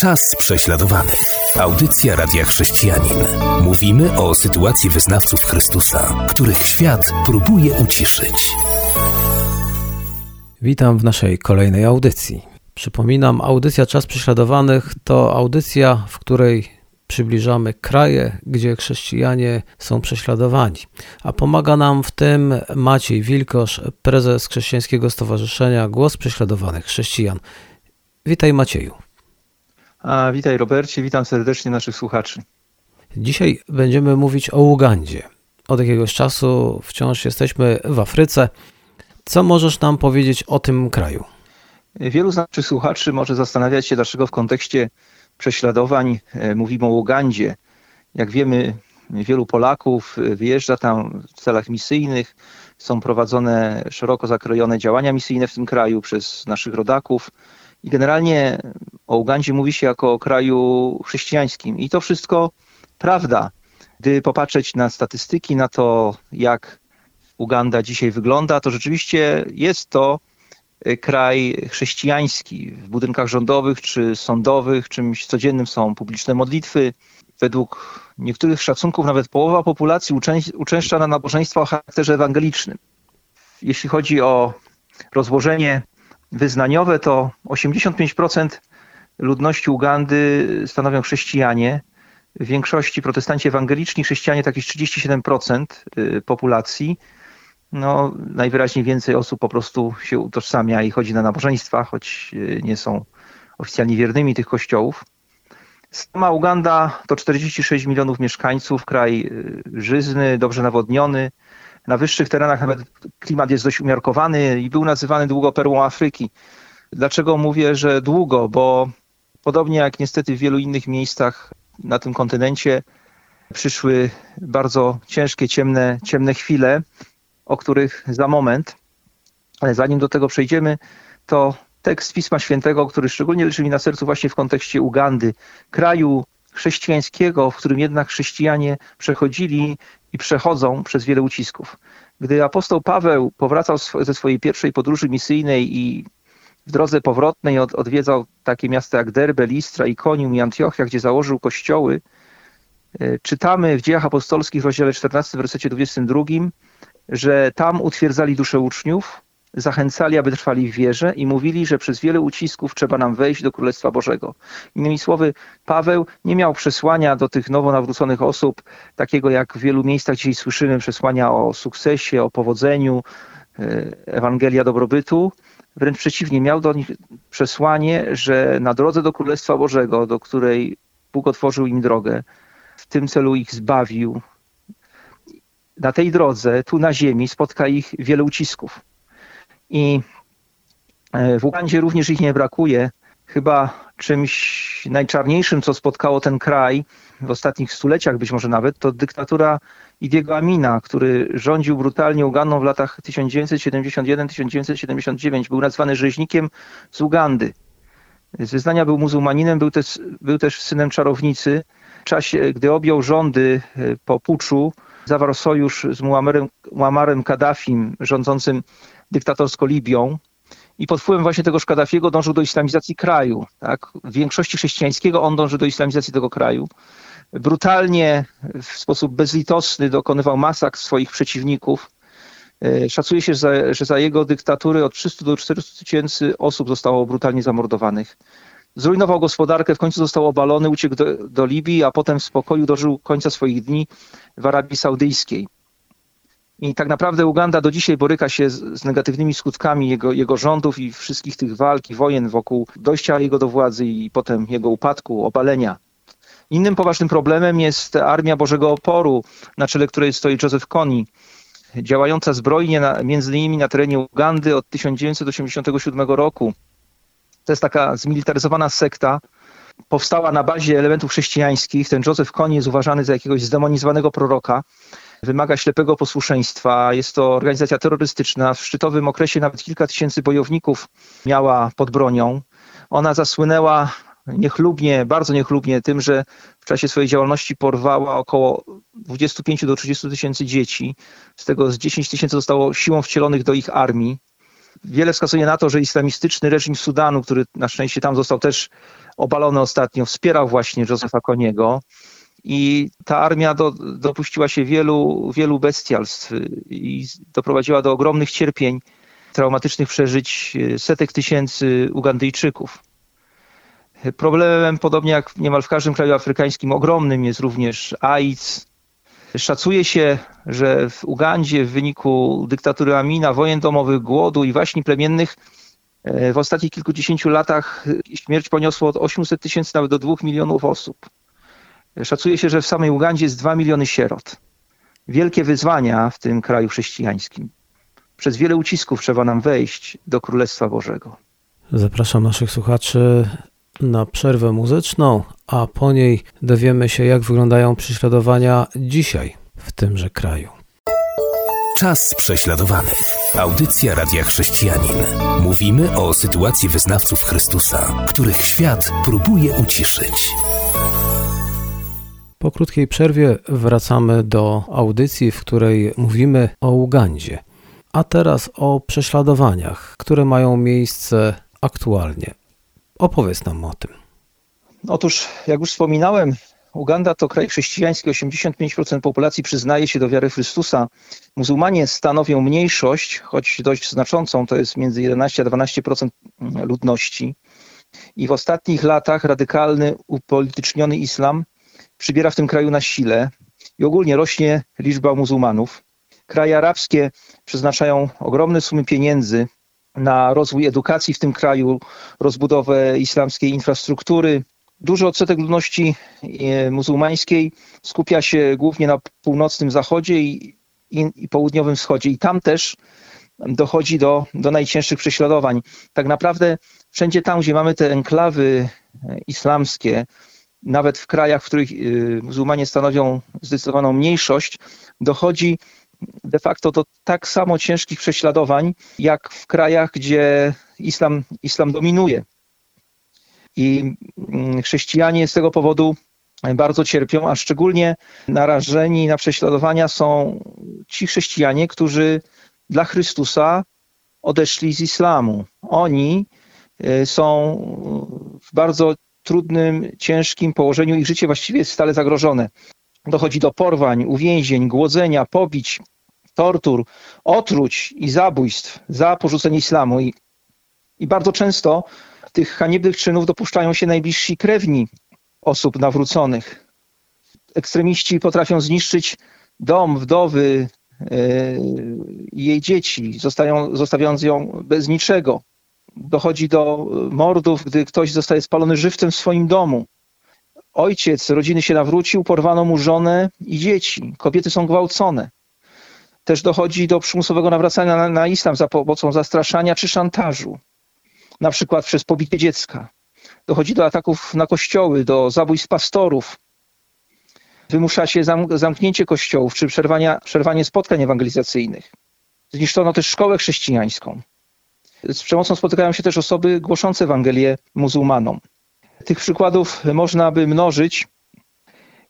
Czas prześladowanych. Audycja Radia Chrześcijanin. Mówimy o sytuacji wyznawców Chrystusa, których świat próbuje uciszyć. Witam w naszej kolejnej audycji. Przypominam, audycja Czas Prześladowanych to audycja, w której przybliżamy kraje, gdzie chrześcijanie są prześladowani. A pomaga nam w tym Maciej Wilkosz, prezes Chrześcijańskiego Stowarzyszenia Głos Prześladowanych Chrześcijan. Witaj Macieju. A, witaj Robercie, witam serdecznie naszych słuchaczy. Dzisiaj będziemy mówić o Ugandzie. Od jakiegoś czasu wciąż jesteśmy w Afryce. Co możesz nam powiedzieć o tym kraju? Wielu z naszych słuchaczy może zastanawiać się, dlaczego w kontekście prześladowań e, mówimy o Ugandzie. Jak wiemy, wielu Polaków wyjeżdża tam w celach misyjnych. Są prowadzone szeroko zakrojone działania misyjne w tym kraju przez naszych rodaków. I generalnie o Ugandzie mówi się jako o kraju chrześcijańskim. I to wszystko prawda. Gdy popatrzeć na statystyki, na to, jak Uganda dzisiaj wygląda, to rzeczywiście jest to e, kraj chrześcijański. W budynkach rządowych czy sądowych czymś codziennym są publiczne modlitwy. Według niektórych szacunków nawet połowa populacji uczęszcza na nabożeństwa o charakterze ewangelicznym. Jeśli chodzi o rozłożenie wyznaniowe, to 85% ludności Ugandy stanowią chrześcijanie. W większości protestanci ewangeliczni, chrześcijanie to jakieś 37% y, populacji. No, najwyraźniej więcej osób po prostu się utożsamia i chodzi na nabożeństwa, choć y, nie są oficjalnie wiernymi tych kościołów. Sama Uganda to 46 milionów mieszkańców, kraj y, żyzny, dobrze nawodniony. Na wyższych terenach nawet klimat jest dość umiarkowany i był nazywany długo perłą Afryki. Dlaczego mówię, że długo? Bo podobnie jak niestety w wielu innych miejscach na tym kontynencie przyszły bardzo ciężkie, ciemne, ciemne chwile, o których za moment. Ale zanim do tego przejdziemy, to tekst Pisma Świętego, który szczególnie leży mi na sercu właśnie w kontekście Ugandy, kraju chrześcijańskiego, w którym jednak chrześcijanie przechodzili i przechodzą przez wiele ucisków. Gdy apostoł Paweł powracał ze swojej pierwszej podróży misyjnej i w drodze powrotnej od, odwiedzał takie miasta jak Derbe, Listra, Ikonium i Antiochia, gdzie założył kościoły, e, czytamy w dziejach apostolskich rozdziale 14, wersecie 22, że tam utwierdzali duszę uczniów, zachęcali, aby trwali w wierze i mówili, że przez wiele ucisków trzeba nam wejść do Królestwa Bożego. Innymi słowy, Paweł nie miał przesłania do tych nowo nawróconych osób, takiego jak w wielu miejscach dzisiaj słyszymy, przesłania o sukcesie, o powodzeniu, e, Ewangelia dobrobytu. Wręcz przeciwnie, miał do nich przesłanie, że na drodze do Królestwa Bożego, do której Bóg otworzył im drogę, w tym celu ich zbawił. Na tej drodze, tu na ziemi, spotka ich wiele ucisków. I e, w Ugandzie również ich nie brakuje. Chyba czymś najczarniejszym, co spotkało ten kraj w ostatnich stuleciach, być może nawet, to dyktatura Idiego Amina, który rządził brutalnie Ugandą w latach 1971-1979. Był nazwany rzeźnikiem z Ugandy. Z wyznania był muzułmaninem, był też, był też synem czarownicy. W czasie, gdy objął rządy e, po puczu, zawarł sojusz z Muammarem, Muammarem Kaddafim, rządzącym dyktatorsko Libią i pod wpływem właśnie tego Kaddafiego dążył do islamizacji kraju. Tak? W większości chrześcijańskiego on dąży do islamizacji tego kraju. Brutalnie, w sposób bezlitosny dokonywał masakr swoich przeciwników. E, szacuje się, że że za jego dyktatury od 300 do 400 tysięcy osób zostało brutalnie zamordowanych. Zrujnował gospodarkę, w końcu został obalony, uciekł do, do Libii, a potem w spokoju dożył końca swoich dni w Arabii Saudyjskiej. I tak naprawdę Uganda do dzisiaj boryka się z, z, negatywnymi skutkami jego, jego rządów i wszystkich tych walk i wojen wokół dojścia jego do władzy i potem jego upadku, obalenia. Innym poważnym problemem jest Armia Bożego Oporu, na czele której stoi Joseph Kony, działająca zbrojnie na, między innymi na terenie Ugandy od 1987 roku. To jest taka zmilitaryzowana sekta, powstała na bazie elementów chrześcijańskich. Ten Joseph Kony jest uważany za jakiegoś zdemonizowanego proroka wymaga ślepego posłuszeństwa. Jest to organizacja terrorystyczna. W szczytowym okresie nawet kilka tysięcy bojowników miała pod bronią. Ona zasłynęła niechlubnie, bardzo niechlubnie tym, że w czasie swojej działalności porwała około 25 do 30 tysięcy dzieci. Z tego z 10 tysięcy zostało siłą wcielonych do ich armii. Wiele wskazuje na to, że islamistyczny reżim Sudanu, który na szczęście tam został też obalony ostatnio, wspierał właśnie Józefa Koniego. I ta armia do, dopuściła się wielu, wielu bestialstw i doprowadziła do ogromnych cierpień, traumatycznych przeżyć setek tysięcy Ugandyjczyków. Problemem, podobnie jak niemal w każdym kraju afrykańskim, ogromnym jest również AIDS. Szacuje się, że w Ugandzie w wyniku dyktatury Amina, wojen domowych, głodu i waśni plemiennych e, w ostatnich kilkudziesięciu latach śmierć poniosło od 800 tysięcy nawet do 2 milionów osób. Szacuje się, że w samej Ugandzie jest 2 miliony sierot. Wielkie wyzwania w tym kraju chrześcijańskim. Przez wiele ucisków trzeba nam wejść do Królestwa Bożego. Zapraszam naszych słuchaczy na przerwę muzyczną, a po niej dowiemy się, jak wyglądają prześladowania dzisiaj w tymże kraju. Czas prześladowanych. Audycja Radia Chrześcijanin. Mówimy o sytuacji wyznawców Chrystusa, których świat próbuje uciszyć. Po krótkiej przerwie wracamy do audycji, w której mówimy o Ugandzie, a teraz o prześladowaniach, które mają miejsce aktualnie. Opowiedz nam o tym. Otóż, jak już wspominałem, Uganda to kraj chrześcijański, 85% populacji przyznaje się do wiary Chrystusa. Muzułmanie stanowią mniejszość, choć dość znaczącą, to jest między 11 a 12% ludności. I w ostatnich latach radykalny, upolityczniony islam przybiera w tym kraju na sile i ogólnie rośnie liczba muzułmanów. Kraje arabskie przeznaczają ogromne sumy pieniędzy na rozwój edukacji w tym kraju, rozbudowę islamskiej infrastruktury. Duży odsetek ludności e, muzułmańskiej skupia się głównie na północnym zachodzie i, i, i południowym wschodzie. I tam też dochodzi do, do najcięższych prześladowań. Tak naprawdę wszędzie tam, gdzie mamy te enklawy e, islamskie, nawet w krajach, w których e, muzułmanie stanowią zdecydowaną mniejszość, dochodzi de facto do tak samo ciężkich prześladowań, jak w krajach, gdzie islam, islam dominuje. I mm, chrześcijanie z tego powodu bardzo cierpią, a szczególnie narażeni na prześladowania są ci chrześcijanie, którzy dla Chrystusa odeszli z islamu. Oni e, są w bardzo trudnym, ciężkim położeniu, ich życie właściwie jest stale zagrożone. Dochodzi do porwań, uwięzień, głodzenia, pobić, tortur, otruć i zabójstw za porzucenie islamu. I, i bardzo często tych haniebnych czynów dopuszczają się najbliżsi krewni osób nawróconych. Ekstremiści potrafią zniszczyć dom wdowy i jej dzieci, zostają, zostawiając ją bez niczego. Dochodzi do mordów, gdy ktoś zostaje spalony żywcem w swoim domu. Ojciec rodziny się nawrócił, porwano mu żonę i dzieci. Kobiety są gwałcone. Też dochodzi do przymusowego nawracania na, na islam za pomocą zastraszania czy szantażu, na przykład przez pobicie dziecka. Dochodzi do ataków na kościoły, do zabójstw pastorów. Wymusza się zamknięcie kościołów czy przerwanie spotkań ewangelizacyjnych. Zniszczono też szkołę chrześcijańską. Z przemocą spotykają się też osoby głoszące Ewangelię muzułmanom. Tych przykładów można by mnożyć.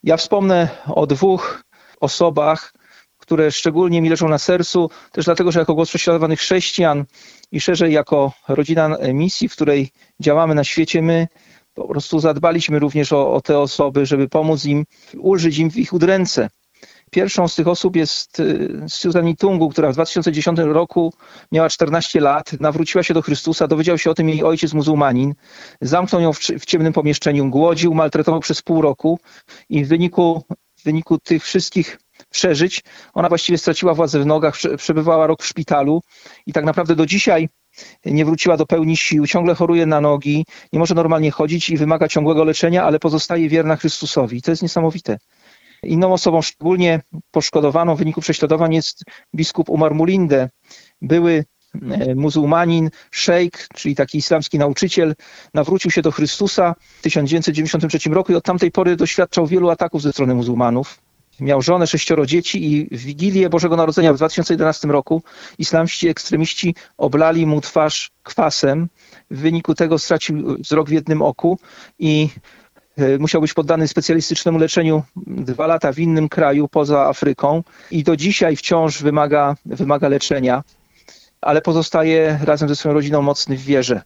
Ja wspomnę o dwóch osobach, które szczególnie mi leżą na sercu, też dlatego, że jako głos prześladowanych chrześcijan i szerzej jako rodzina misji, w której działamy na świecie, my po prostu zadbaliśmy również o, o te osoby, żeby pomóc im, ulżyć im w ich udręce. Pierwszą z tych osób jest y, Susan Tungu, która w 2010 roku miała 14 lat, nawróciła się do Chrystusa, dowiedział się o tym jej ojciec muzułmanin, zamknął ją w, ciemnym pomieszczeniu, głodził, maltretował przez pół roku i w wyniku, w wyniku tych wszystkich przeżyć. Ona właściwie straciła władzę w nogach, przebywała rok w szpitalu i tak naprawdę do dzisiaj nie wróciła do pełni sił, ciągle choruje na nogi, nie może normalnie chodzić i wymaga ciągłego leczenia, ale pozostaje wierna Chrystusowi. To jest niesamowite. Inną osobą szczególnie poszkodowaną w wyniku prześladowań jest biskup Umar Mulinde, były e, muzułmanin, szejk, czyli taki islamski nauczyciel, nawrócił się do Chrystusa w 1993 roku i od tamtej pory doświadczał wielu ataków ze strony muzułmanów. Miał żonę, sześcioro dzieci i w Wigilię Bożego Narodzenia w 2011 roku. Islamści ekstremiści oblali mu twarz kwasem. W wyniku tego stracił wzrok w jednym oku i musiał być poddany specjalistycznemu leczeniu dwa lata w innym kraju poza Afryką i do dzisiaj wciąż wymaga, wymaga leczenia. ale pozostaje razem ze swoją rodziną mocny w wierze.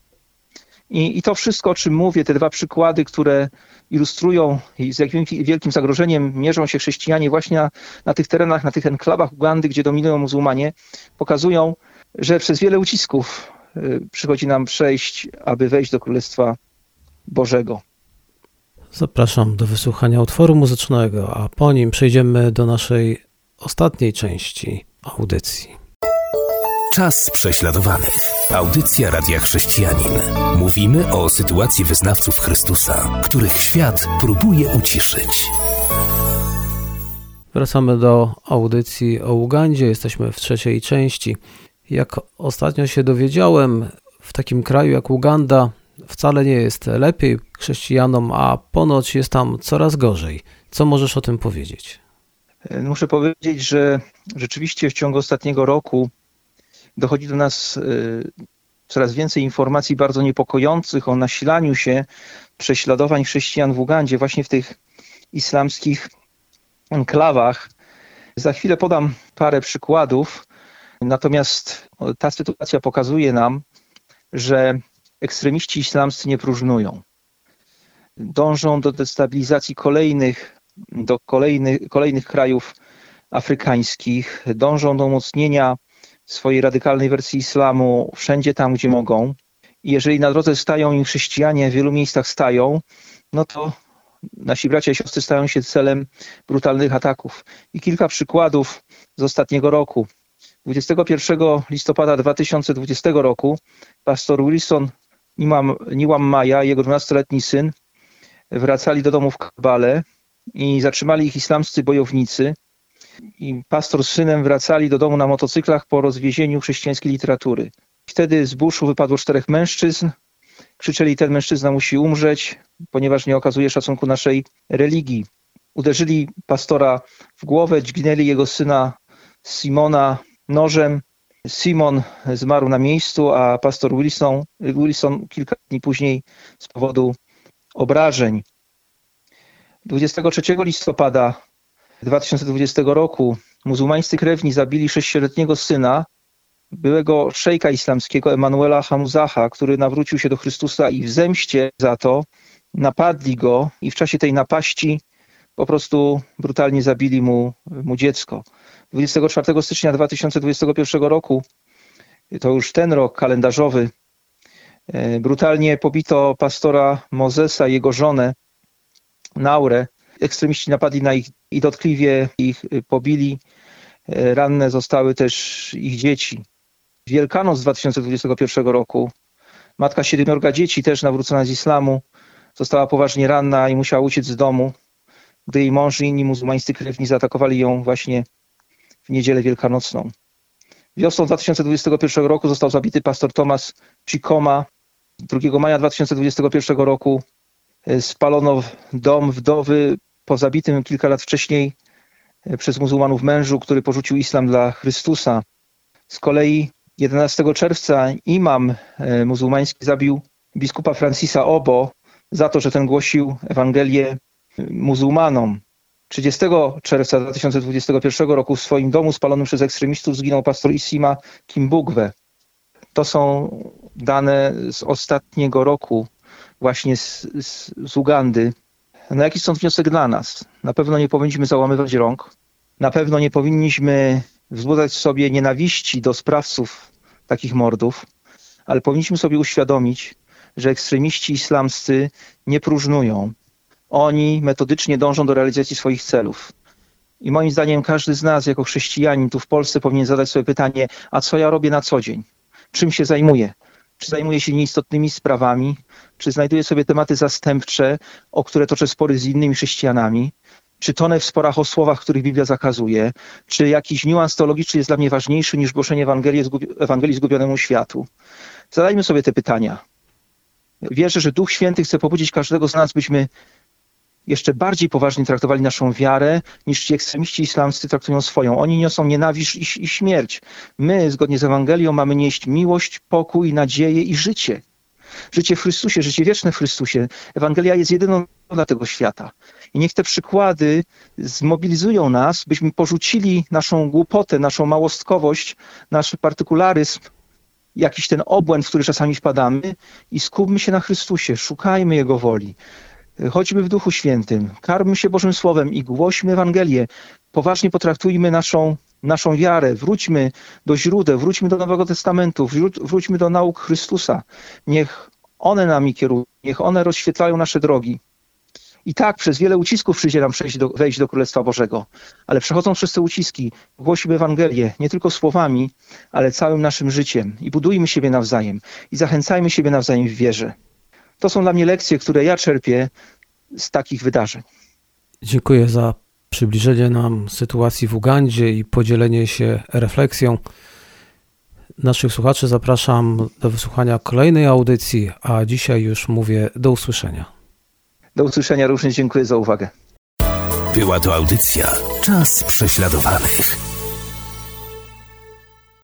I, I to wszystko, o czym mówię, te dwa przykłady, które ilustrują, z jakim wielkim zagrożeniem mierzą się chrześcijanie właśnie na, na tych terenach, na tych enklawach Ugandy, gdzie dominują muzułmanie, pokazują, że przez wiele ucisków y, przychodzi nam przejść, aby wejść do Królestwa Bożego. Zapraszam do wysłuchania utworu muzycznego, a po nim przejdziemy do naszej ostatniej części audycji. Czas prześladowanych. Audycja Radia Chrześcijanin. Mówimy o sytuacji wyznawców Chrystusa, których świat próbuje uciszyć. Wracamy do audycji o Ugandzie. Jesteśmy w trzeciej części. Jak ostatnio się dowiedziałem, w takim kraju jak Uganda wcale nie jest lepiej chrześcijanom, a ponoć jest tam coraz gorzej. Co możesz o tym powiedzieć? Muszę powiedzieć, że rzeczywiście w ciągu ostatniego roku dochodzi do nas y, coraz więcej informacji bardzo niepokojących o nasilaniu się prześladowań chrześcijan w Ugandzie, właśnie w tych islamskich enklawach. Za chwilę podam parę przykładów, natomiast ta sytuacja pokazuje nam, że ekstremiści islamscy nie próżnują. Dążą do destabilizacji kolejnych, do kolejnych, kolejnych krajów afrykańskich, dążą do umocnienia swojej radykalnej wersji islamu wszędzie tam, gdzie mogą. I jeżeli na drodze stają im chrześcijanie, w wielu miejscach stają, no to nasi bracia i siostry stają się celem brutalnych ataków. I kilka przykładów z ostatniego roku. 21 listopada 2020 roku pastor Wilson Niłam, Niłam Maja, jego 12-letni syn, wracali do domu w Kabale i zatrzymali ich islamscy bojownicy i pastor z synem wracali do domu na motocyklach po rozwiezieniu chrześcijańskiej literatury. Wtedy z buszu wypadło czterech mężczyzn. Krzyczeli, ten mężczyzna musi umrzeć, ponieważ nie okazuje szacunku naszej religii. Uderzyli pastora w głowę, dźgnęli jego syna Simona nożem. Simon zmarł na miejscu, a pastor Wilson, Wilson kilka dni później z powodu obrażeń. 23 listopada 2020 roku muzułmańscy krewni zabili sześcioletniego syna byłego szejka islamskiego Emanuela Hamuzaha, który nawrócił się do Chrystusa i w zemście za to napadli go i w czasie tej napaści po prostu brutalnie zabili mu, mu dziecko. 24 stycznia 2021 roku, to już ten rok kalendarzowy, e, brutalnie pobito pastora Mozesa i jego żonę Naurę. Ekstremiści napadli na ich i dotkliwie ich y, pobili. E, ranne zostały też ich dzieci. Wielkanoc 2021 roku. Matka siedmiorga dzieci, też nawrócona z islamu, została poważnie ranna i musiała uciec z domu, gdy jej mąż i inni muzułmańscy krewni zaatakowali ją właśnie niedzielę wielkanocną. Wiosną 2021 roku został zabity pastor Tomasz Chikoma. 2 maja 2021 roku e, spalono dom wdowy po zabitym kilka lat wcześniej e, przez muzułmanów mężu, który porzucił islam dla Chrystusa. Z kolei 11 czerwca imam e, muzułmański zabił biskupa Francisa Obo za to, że ten głosił Ewangelię muzułmanom. 30 czerwca 2021 roku w swoim domu spalonym przez ekstremistów zginął pastor Isima Kimbugwe. To są dane z ostatniego roku właśnie z, z, z Ugandy. No jaki stąd wniosek dla nas? Na pewno nie powinniśmy załamywać rąk. Na pewno nie powinniśmy wzbudzać w sobie nienawiści do sprawców takich mordów, ale powinniśmy sobie uświadomić, że ekstremiści islamscy nie próżnują. Oni metodycznie dążą do realizacji swoich celów. I moim zdaniem każdy z nas, jako chrześcijanin tu w Polsce, powinien zadać sobie pytanie, a co ja robię na co dzień? Czym się zajmuję? czy zajmuje się nieistotnymi sprawami, czy znajduje sobie tematy zastępcze, o które toczę spory z innymi chrześcijanami, czy tonę w sporach o słowach, których Biblia zakazuje, czy jakiś niuans teologiczny jest dla mnie ważniejszy niż głoszenie Ewangelii, Ewangelii zgubionemu światu. Zadajmy sobie te pytania. Wierzę, że Duch Święty chce pobudzić każdego z nas, byśmy jeszcze bardziej poważnie traktowali naszą wiarę, niż ci ekstremiści islamscy traktują swoją. Oni niosą nienawiść i, i śmierć. My, zgodnie z Ewangelią, mamy nieść miłość, pokój, nadzieję i życie. Życie w Chrystusie, życie wieczne w Chrystusie. Ewangelia jest jedyną dla tego świata. I niech te przykłady zmobilizują nas, byśmy porzucili naszą głupotę, naszą małostkowość, nasz partykularyzm jakiś ten obłęd, w który czasami wpadamy i skupmy się na Chrystusie, szukajmy Jego woli. Chodźmy w Duchu Świętym, karmmy się Bożym Słowem i głośmy Ewangelię. Poważnie potraktujmy naszą, naszą wiarę, wróćmy do źródeł, wróćmy do Nowego Testamentu, wróćmy do nauk Chrystusa. Niech one nami kierują, niech one rozświetlają nasze drogi. I tak przez wiele ucisków przyjdzie nam do, wejść do Królestwa Bożego. Ale przechodząc przez te uciski, głosimy Ewangelię nie tylko słowami, ale całym naszym życiem. I budujmy siebie nawzajem. I zachęcajmy siebie nawzajem w wierze. To są dla mnie lekcje, które ja czerpię z takich wydarzeń. Dziękuję za przybliżenie nam sytuacji w Ugandzie i podzielenie się refleksją. Naszych słuchaczy zapraszam do wysłuchania kolejnej audycji, a dzisiaj już mówię do usłyszenia. Do usłyszenia również dziękuję za uwagę. Była to audycja Czas prześladowanych.